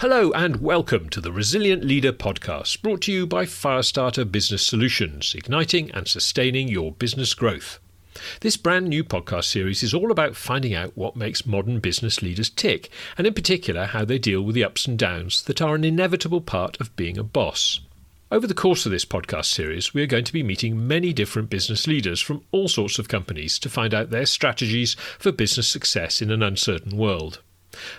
Hello and welcome to the Resilient Leader podcast, brought to you by Firestarter Business Solutions, igniting and sustaining your business growth. This brand new podcast series is all about finding out what makes modern business leaders tick, and in particular how they deal with the ups and downs that are an inevitable part of being a boss. Over the course of this podcast series, we are going to be meeting many different business leaders from all sorts of companies to find out their strategies for business success in an uncertain world.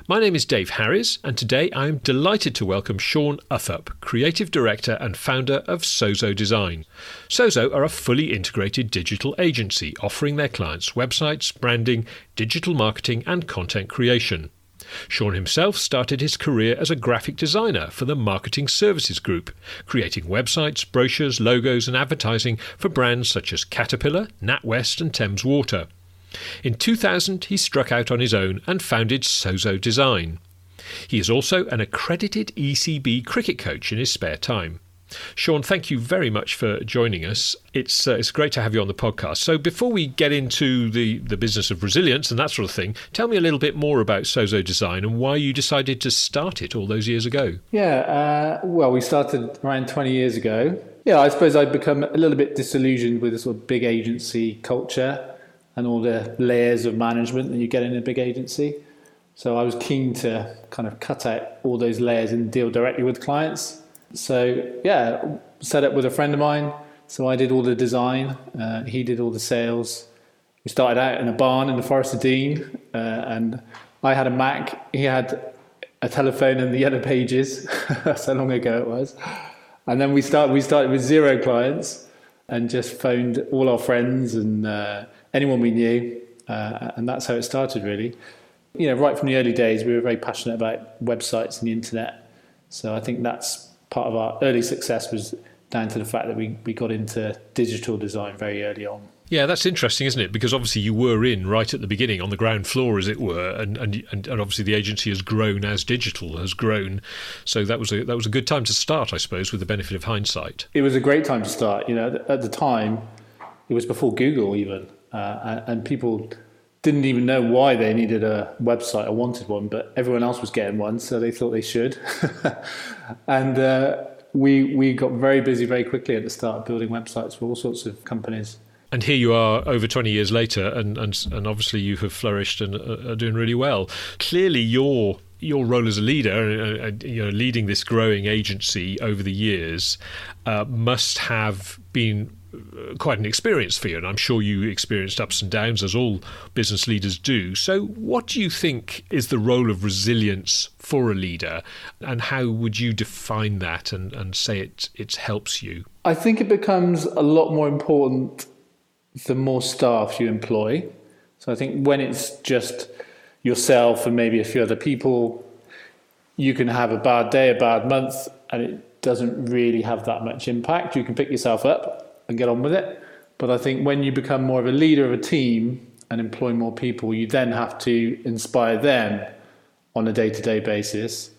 My name is Dave Harris, and today I am delighted to welcome Shaun Uthup, Creative Director and founder of Sozo Design. Sozo are a fully integrated digital agency offering their clients websites, branding, digital marketing, and content creation. Shaun himself started his career as a graphic designer for the Marketing Services Group, creating websites, brochures, logos, and advertising for brands such as Caterpillar, NatWest, and Thames Water. In 2000, he struck out on his own and founded Sozo Design. He is also an accredited ECB cricket coach in his spare time. Shaun, thank you very much for joining us. It's uh, it's great to have you on the podcast. So before we get into the, the business of resilience and that sort of thing, tell me a little bit more about Sozo Design and why you decided to start it all those years ago. Yeah, uh, well, we started around 20 years ago. Yeah, I suppose I'd become a little bit disillusioned with the sort of big agency culture and all the layers of management that you get in a big agency. So I was keen to kind of cut out all those layers and deal directly with clients. So yeah, set up with a friend of mine. So I did all the design. Uh, he did all the sales. We started out in a barn in the Forest of Dean, uh, and I had a Mac. He had a telephone and the yellow pages. That's how long ago it was. And then we start. We started with zero clients, and just phoned all our friends and uh, anyone we knew, uh, and that's how it started really. You know, right from the early days, we were very passionate about websites and the internet. So I think that's part of our early success was down to the fact that we, we got into digital design very early on. Yeah, that's interesting, isn't it? Because obviously you were in right at the beginning, on the ground floor, as it were, and and and, obviously the agency has grown as digital has grown. So that was a that was a good time to start, I suppose, with the benefit of hindsight. It was a great time to start. You know, at the time, it was before Google even, uh, and people didn't even know why they needed a website or wanted one, but everyone else was getting one, so they thought they should. and uh, we we got very busy very quickly at the start, building websites for all sorts of companies. And here you are over 20 years later, and, and, and obviously you have flourished and are doing really well. Clearly, your your role as a leader, uh, uh, you know, leading this growing agency over the years, uh, must have been quite an experience for you, and I'm sure you experienced ups and downs as all business leaders do. So, what do you think is the role of resilience for a leader, and how would you define that and, and say it it helps you? I think it becomes a lot more important the more staff you employ. So, I think when it's just yourself and maybe a few other people, you can have a bad day, a bad month, and it doesn't really have that much impact. You can pick yourself up and get on with it. But I think when you become more of a leader of a team and employ more people, you then have to inspire them on a day to day basis.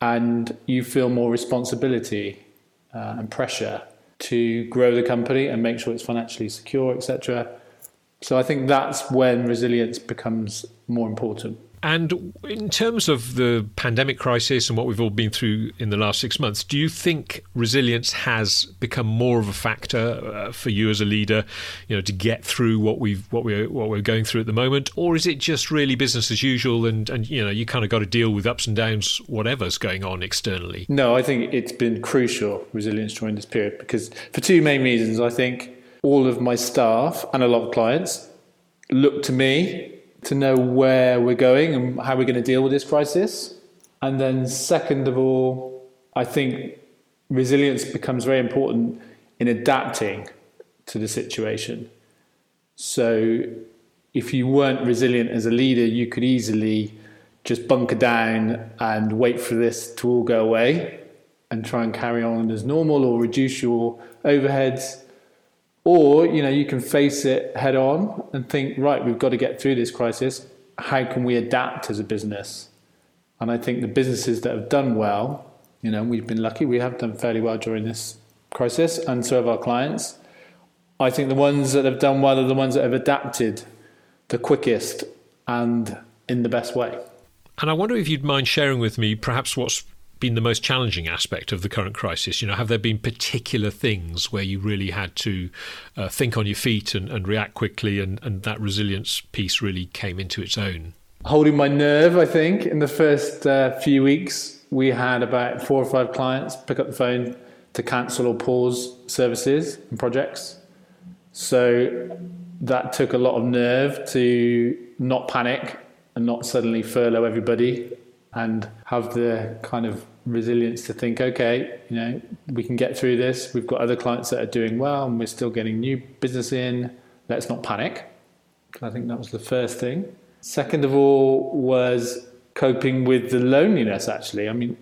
And you feel more responsibility uh, and pressure to grow the company and make sure it's financially secure, etc. So I think that's when resilience becomes more important. And in terms of the pandemic crisis and what we've all been through in the last six months, do you think resilience has become more of a factor uh, for you as a leader, you know, to get through what we've what we're what we're going through at the moment, or is it just really business as usual and and you know you kind of got to deal with ups and downs, whatever's going on externally? No, I think it's been crucial resilience during this period because for two main reasons. I think all of my staff and a lot of clients look to me to know where we're going and how we're going to deal with this crisis. And then, second of all, I think resilience becomes very important in adapting to the situation. So, if you weren't resilient as a leader, you could easily just bunker down and wait for this to all go away and try and carry on as normal or reduce your overheads or, you know, you can face it head on and think, right, we've got to get through this crisis. How can we adapt as a business? And I think the businesses that have done well, you know, we've been lucky, we have done fairly well during this crisis, and so have our clients. I think the ones that have done well are the ones that have adapted the quickest and in the best way. And I wonder if you'd mind sharing with me perhaps what's been the most challenging aspect of the current crisis? You know, have there been particular things where you really had to uh, think on your feet and, and react quickly, and, and that resilience piece really came into its own? Holding my nerve, I think. In the first uh, few weeks, we had about four or five clients pick up the phone to cancel or pause services and projects. So that took a lot of nerve to not panic and not suddenly furlough everybody and have the kind of resilience to think, okay, you know, we can get through this. We've got other clients that are doing well and we're still getting new business in. Let's not panic. I think that was the first thing. Second of all was coping with the loneliness actually. I mean,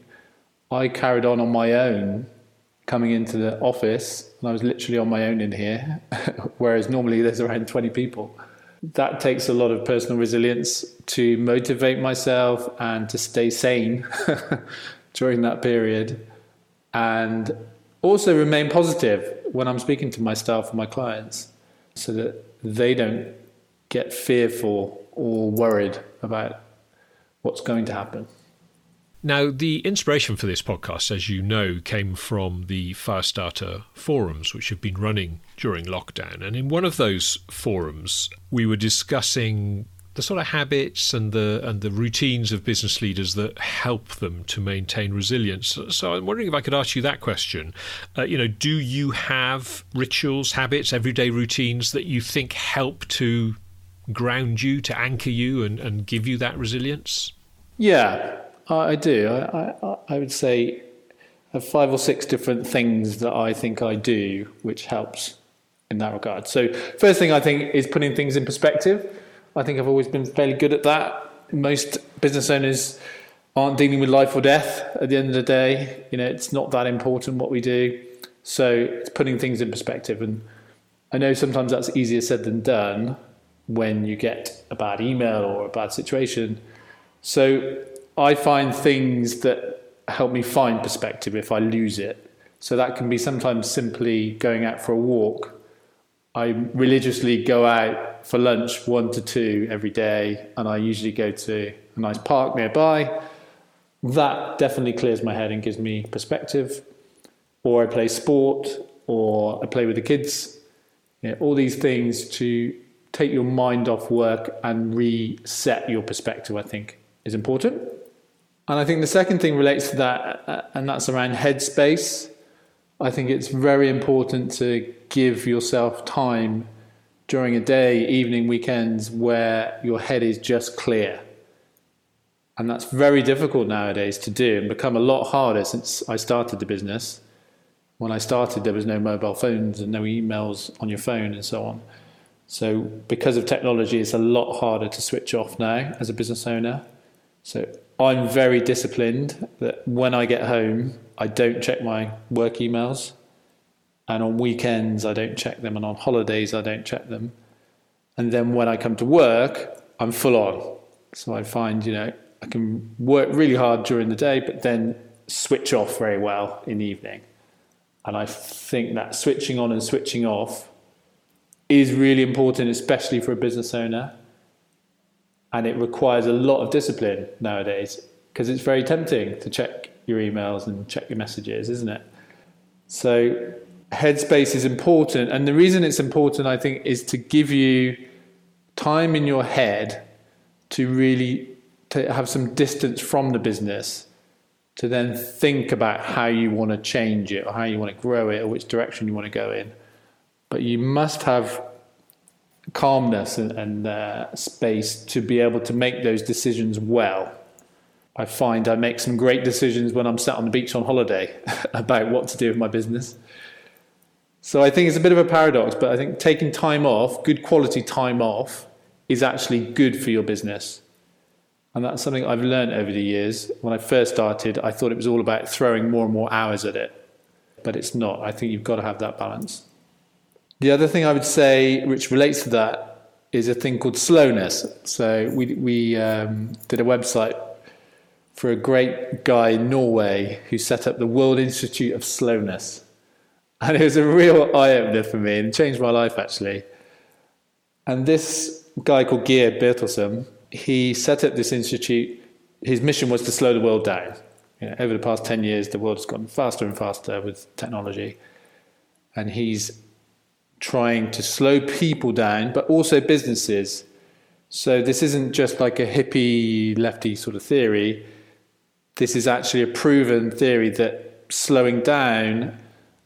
I carried on on my own coming into the office and I was literally on my own in here, whereas normally there's around 20 people that takes a lot of personal resilience to motivate myself and to stay sane during that period and also remain positive when I'm speaking to my staff and my clients so that they don't get fearful or worried about what's going to happen. Now, the inspiration for this podcast, as you know, came from the Firestarter forums, which have been running during lockdown. And in one of those forums, we were discussing the sort of habits and the and the routines of business leaders that help them to maintain resilience. So I'm wondering if I could ask you that question. Uh, you know, do you have rituals, habits, everyday routines that you think help to ground you, to anchor you, and, and give you that resilience? Yeah, I do. I, I, I would say I have five or six different things that I think I do, which helps in that regard. So, first thing I think is putting things in perspective. I think I've always been fairly good at that. Most business owners aren't dealing with life or death at the end of the day. You know, it's not that important what we do. So, it's putting things in perspective. And I know sometimes that's easier said than done when you get a bad email or a bad situation. So, I find things that help me find perspective if I lose it. So that can be sometimes simply going out for a walk. I religiously go out for lunch one to two every day, and I usually go to a nice park nearby. That definitely clears my head and gives me perspective. Or I play sport, or I play with the kids. You know, all these things to take your mind off work and reset your perspective, I think, is important. And I think the second thing relates to that, uh, and that's around headspace. I think it's very important to give yourself time during a day, evening, weekends, where your head is just clear. And that's very difficult nowadays to do and become a lot harder since I started the business. When I started, there was no mobile phones and no emails on your phone and so on. So, because of technology, it's a lot harder to switch off now as a business owner. So, I'm very disciplined that when I get home, I don't check my work emails. And on weekends, I don't check them. And on holidays, I don't check them. And then when I come to work, I'm full on. So I find, you know, I can work really hard during the day, but then switch off very well in the evening. And I think that switching on and switching off is really important, especially for a business owner and it requires a lot of discipline nowadays because it's very tempting to check your emails and check your messages, isn't it? So, headspace is important. And the reason it's important, I think, is to give you time in your head to really to have some distance from the business to then think about how you want to change it or how you want to grow it or which direction you want to go in. But you must have calmness and, and uh, space to be able to make those decisions well. I find I make some great decisions when I'm sat on the beach on holiday about what to do with my business. So I think it's a bit of a paradox, but I think taking time off, good quality time off, is actually good for your business. And that's something I've learned over the years. When I first started, I thought it was all about throwing more and more hours at it, but it's not. I think you've got to have that balance. The other thing I would say, which relates to that, is a thing called slowness. So we we um, did a website for a great guy in Norway who set up the World Institute of Slowness, and it was a real eye opener for me and changed my life actually. And this guy called Geir Berthelsen, he set up this institute his mission was to slow the world down. You know, over the past 10 years, the world has gotten faster and faster with technology. And he's trying to slow people down, but also businesses. So this isn't just like a hippie lefty sort of theory. This is actually a proven theory that slowing down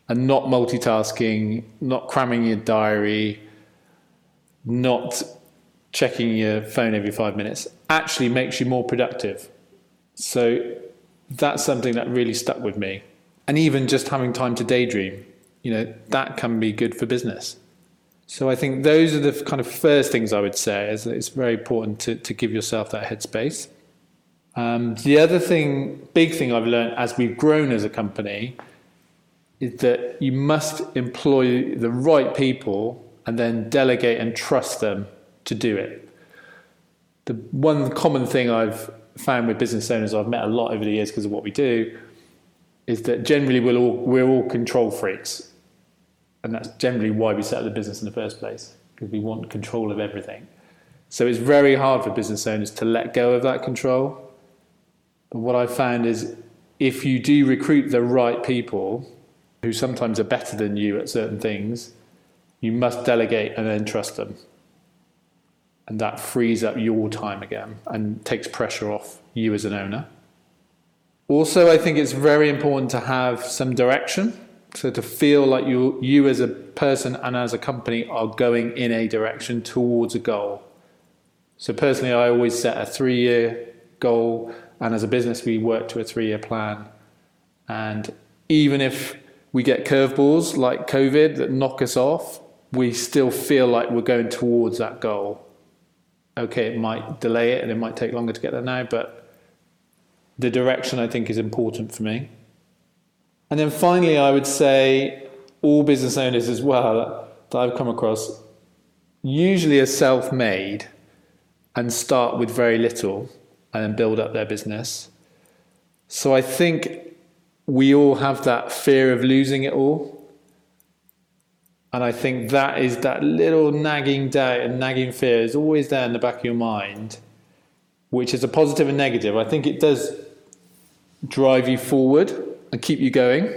and not multitasking, not cramming your diary, not checking your phone every five minutes actually makes you more productive. So that's something that really stuck with me. And even just having time to daydream, you know, that can be good for business. So I think those are the kind of first things I would say is it's very important to, to give yourself that headspace. Um, the other thing, big thing I've learned as we've grown as a company is that you must employ the right people and then delegate and trust them to do it. The one common thing I've found with business owners I've met a lot over the years because of what we do is that generally we're all, we're all control freaks. And that's generally why we set up the business in the first place, because we want control of everything. So it's very hard for business owners to let go of that control. But what I've found is if you do recruit the right people who sometimes are better than you at certain things, you must delegate and then trust them and that frees up your time again and takes pressure off you as an owner. Also, I think it's very important to have some direction. So to feel like you, you as a person and as a company are going in a direction towards a goal. So personally, I always set a three-year goal, and as a business, we work to a three-year plan. And even if we get curveballs like COVID that knock us off, we still feel like we're going towards that goal okay, it might delay it and it might take longer to get there now, but the direction I think is important for me. And then finally, I would say all business owners as well that I've come across usually are self made and start with very little and then build up their business. So I think we all have that fear of losing it all. And I think that is that little nagging doubt and nagging fear is always there in the back of your mind, which is a positive and negative. I think it does drive you forward and keep you going.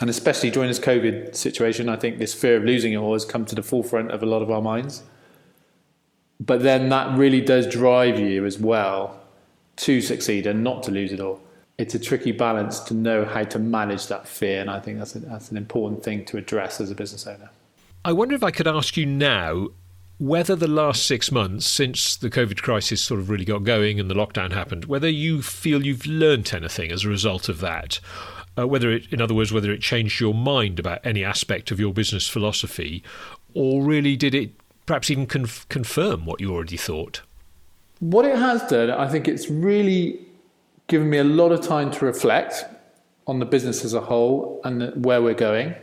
And especially during this COVID situation, I think this fear of losing it all has come to the forefront of a lot of our minds. But then that really does drive you as well to succeed and not to lose it all it's a tricky balance to know how to manage that fear, and I think that's a, that's an important thing to address as a business owner. I wonder if I could ask you now whether the last six months since the COVID crisis sort of really got going and the lockdown happened, whether you feel you've learnt anything as a result of that. Uh, whether it, in other words, whether it changed your mind about any aspect of your business philosophy, or really did it perhaps even conf- confirm what you already thought? What it has done, I think it's really given me a lot of time to reflect on the business as a whole and where we're going.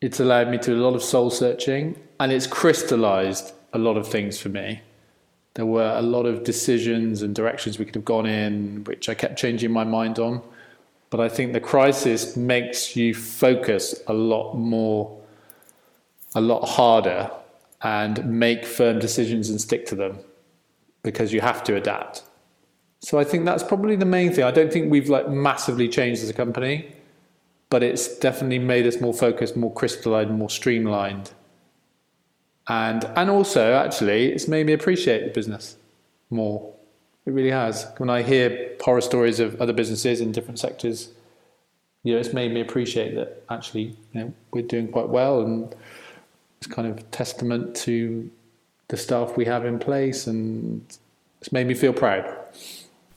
It's allowed me to do a lot of soul searching and it's crystallized a lot of things for me. There were a lot of decisions and directions we could have gone in, which I kept changing my mind on. But I think the crisis makes you focus a lot more, a lot harder, and make firm decisions and stick to them because you have to adapt. So I think that's probably the main thing. I don't think we've like massively changed as a company, but it's definitely made us more focused, more crystallized, more streamlined. And and also actually it's made me appreciate the business more. It really has. When I hear horror stories of other businesses in different sectors, you know, it's made me appreciate that actually, you know, we're doing quite well and it's kind of testament to the staff we have in place and it's made me feel proud.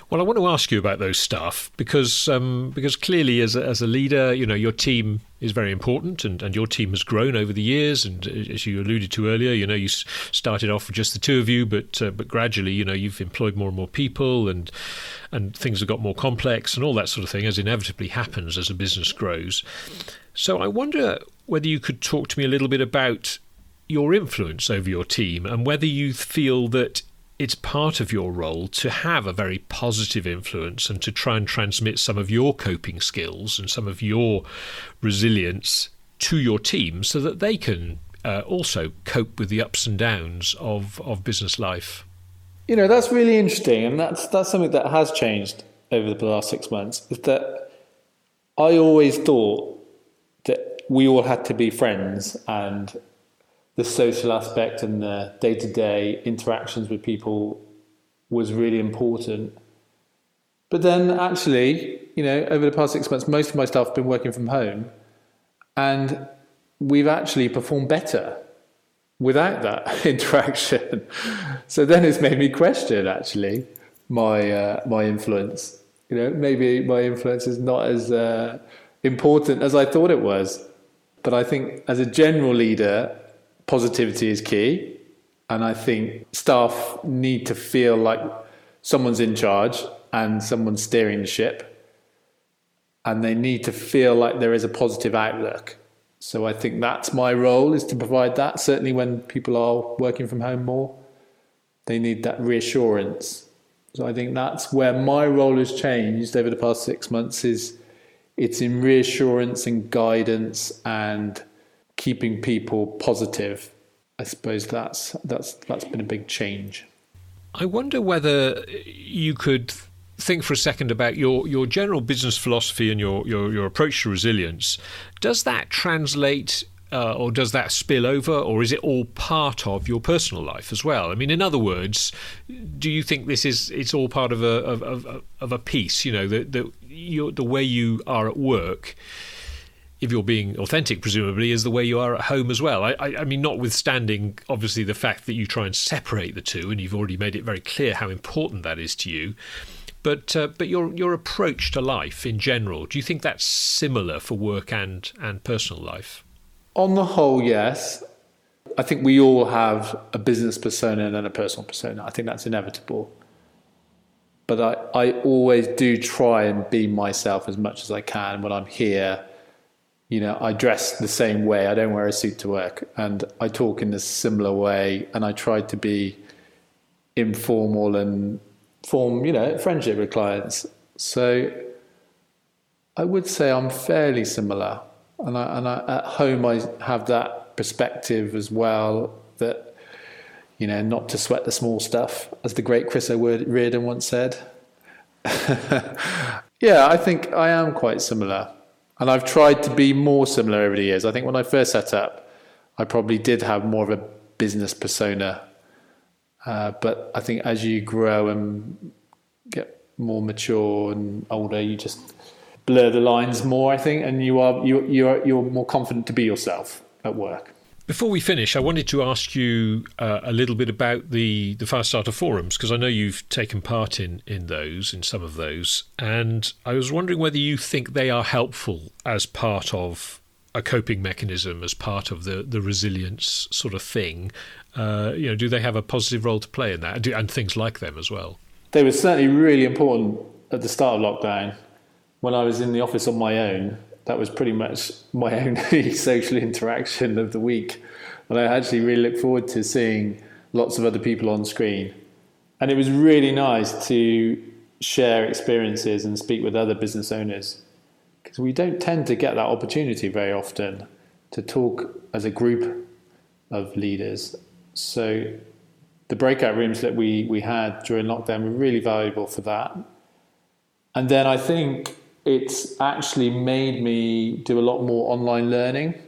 Well, I want to ask you about those staff because um, because clearly, as a, as a leader, you know your team is very important, and, and your team has grown over the years. And as you alluded to earlier, you know you started off with just the two of you, but uh, but gradually, you know, you've employed more and more people, and and things have got more complex, and all that sort of thing, as inevitably happens as a business grows. So I wonder whether you could talk to me a little bit about your influence over your team and whether you feel that it's part of your role to have a very positive influence and to try and transmit some of your coping skills and some of your resilience to your team so that they can uh, also cope with the ups and downs of, of business life. You know, that's really interesting, and that's that's something that has changed over the last six months. Is that I always thought that we all had to be friends, and the social aspect and the day to day interactions with people was really important. But then, actually, you know, over the past six months, most of my staff have been working from home, and we've actually performed better without that interaction. so then it's made me question actually my uh, my influence. You know, maybe my influence is not as uh, important as I thought it was. But I think as a general leader, positivity is key. And I think staff need to feel like someone's in charge and someone's steering the ship. And they need to feel like there is a positive outlook. So I think that's my role is to provide that. Certainly when people are working from home more, they need that reassurance. So I think that's where my role has changed over the past six months is it's in reassurance and guidance and keeping people positive. I suppose that's that's that's been a big change. I wonder whether you could think for a second about your, your general business philosophy and your, your, your approach to resilience. Does that translate uh, or does that spill over, or is it all part of your personal life as well? I mean, in other words, do you think this is it's all part of a of, of, of a piece? You know, that the the way you are at work, if you're being authentic, presumably, is the way you are at home as well. I, I, I mean, notwithstanding obviously the fact that you try and separate the two, and you've already made it very clear how important that is to you. But uh, but your your approach to life in general, do you think that's similar for work and and personal life? On the whole, yes. I think we all have a business persona and then a personal persona. I think that's inevitable. But I, I always do try and be myself as much as I can when I'm here. You know, I dress the same way. I don't wear a suit to work, and I talk in a similar way. And I try to be informal and form, you know, friendship with clients. So I would say I'm fairly similar, and I, and I, at home I have that perspective as well that you know not to sweat the small stuff, as the great Chris O'Riordan once said. yeah, I think I am quite similar, and I've tried to be more similar over the years. I think when I first set up, I probably did have more of a business persona uh, but I think as you grow and get more mature and older, you just blur the lines more. I think, and you are you you're you're more confident to be yourself at work. Before we finish, I wanted to ask you uh, a little bit about the the Firestarter forums because I know you've taken part in in those, in some of those, and I was wondering whether you think they are helpful as part of a coping mechanism, as part of the the resilience sort of thing, uh, you know, do they have a positive role to play in that, and things like them as well? They were certainly really important at the start of lockdown. When I was in the office on my own, that was pretty much my only social interaction of the week. And I actually really look forward to seeing lots of other people on screen. And it was really nice to share experiences and speak with other business owners because we don't tend to get that opportunity very often to talk as a group of leaders so the breakout rooms that we, we had during lockdown were really valuable for that. And then I think it's actually made me do a lot more online learning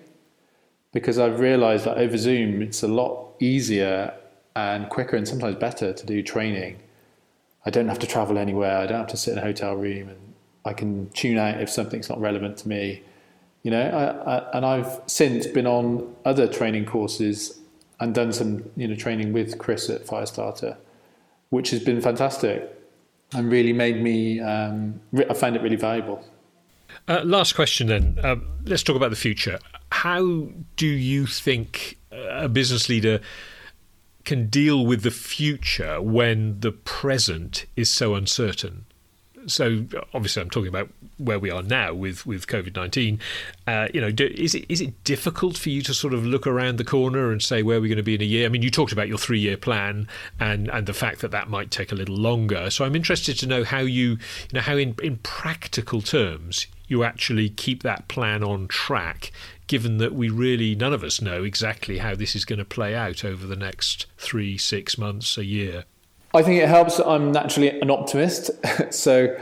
because I've realized that over Zoom it's a lot easier and quicker and sometimes better to do training. I don't have to travel anywhere, I don't have to sit in a hotel room, and I can tune out if something's not relevant to me. You know, I, I, and I've since been on other training courses and done some you know training with Chris at Firestarter, which has been fantastic and really made me. Um, I find it really valuable. Uh, last question then. Um, let's talk about the future. How do you think a business leader can deal with the future when the present is so uncertain? So obviously I'm talking about where we are now with with COVID nineteen. Uh, you know, do, is it is it difficult for you to sort of look around the corner and say where we're going to be in a year? I mean, you talked about your three year plan and and the fact that that might take a little longer. So I'm interested to know how you you know how in in practical terms you actually keep that plan on track given that we really none of us know exactly how this is going to play out over the next three, six months, a year. I think it helps that I'm naturally an optimist. so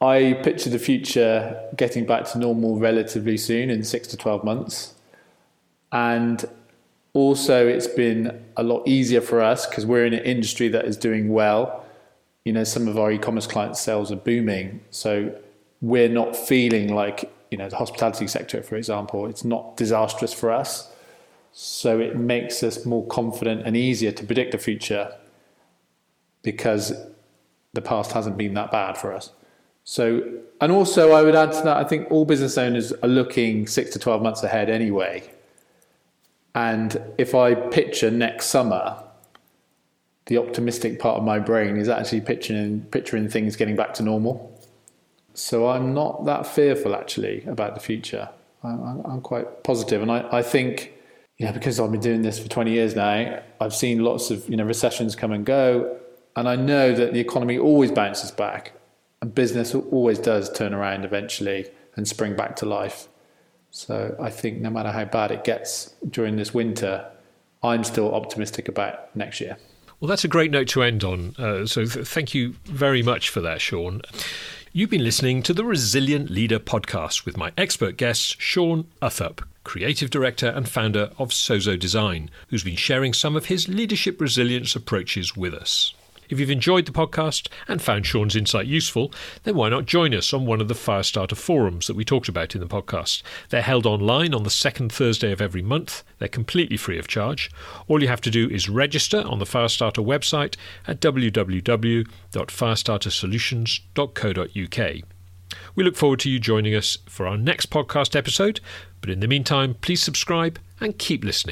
I picture the future getting back to normal relatively soon in six to 12 months. And also, it's been a lot easier for us because we're in an industry that is doing well. You know, some of our e commerce client sales are booming. So we're not feeling like, you know, the hospitality sector, for example, it's not disastrous for us. So it makes us more confident and easier to predict the future because the past hasn't been that bad for us. So, and also I would add to that, I think all business owners are looking six to 12 months ahead anyway. And if I picture next summer, the optimistic part of my brain is actually picturing, picturing things getting back to normal. So I'm not that fearful actually about the future. I'm, I'm quite positive, and I, I think you know because I've been doing this for 20 years now, I've seen lots of you know recessions come and go, and I know that the economy always bounces back, and business always does turn around eventually and spring back to life. So I think no matter how bad it gets during this winter, I'm still optimistic about next year. Well, that's a great note to end on. Uh, so th- thank you very much for that, Shaun. You've been listening to the Resilient Leader podcast with my expert guest, Shaun Uthup, creative director and founder of Sozo Design, who's been sharing some of his leadership resilience approaches with us. If you've enjoyed the podcast and found Shaun's insight useful, then why not join us on one of the Firestarter forums that we talked about in the podcast? They're held online on the second Thursday of every month. They're completely free of charge. All you have to do is register on the Firestarter website at www.firestartersolutions.co.uk. We look forward to you joining us for our next podcast episode, but in the meantime, please subscribe and keep listening.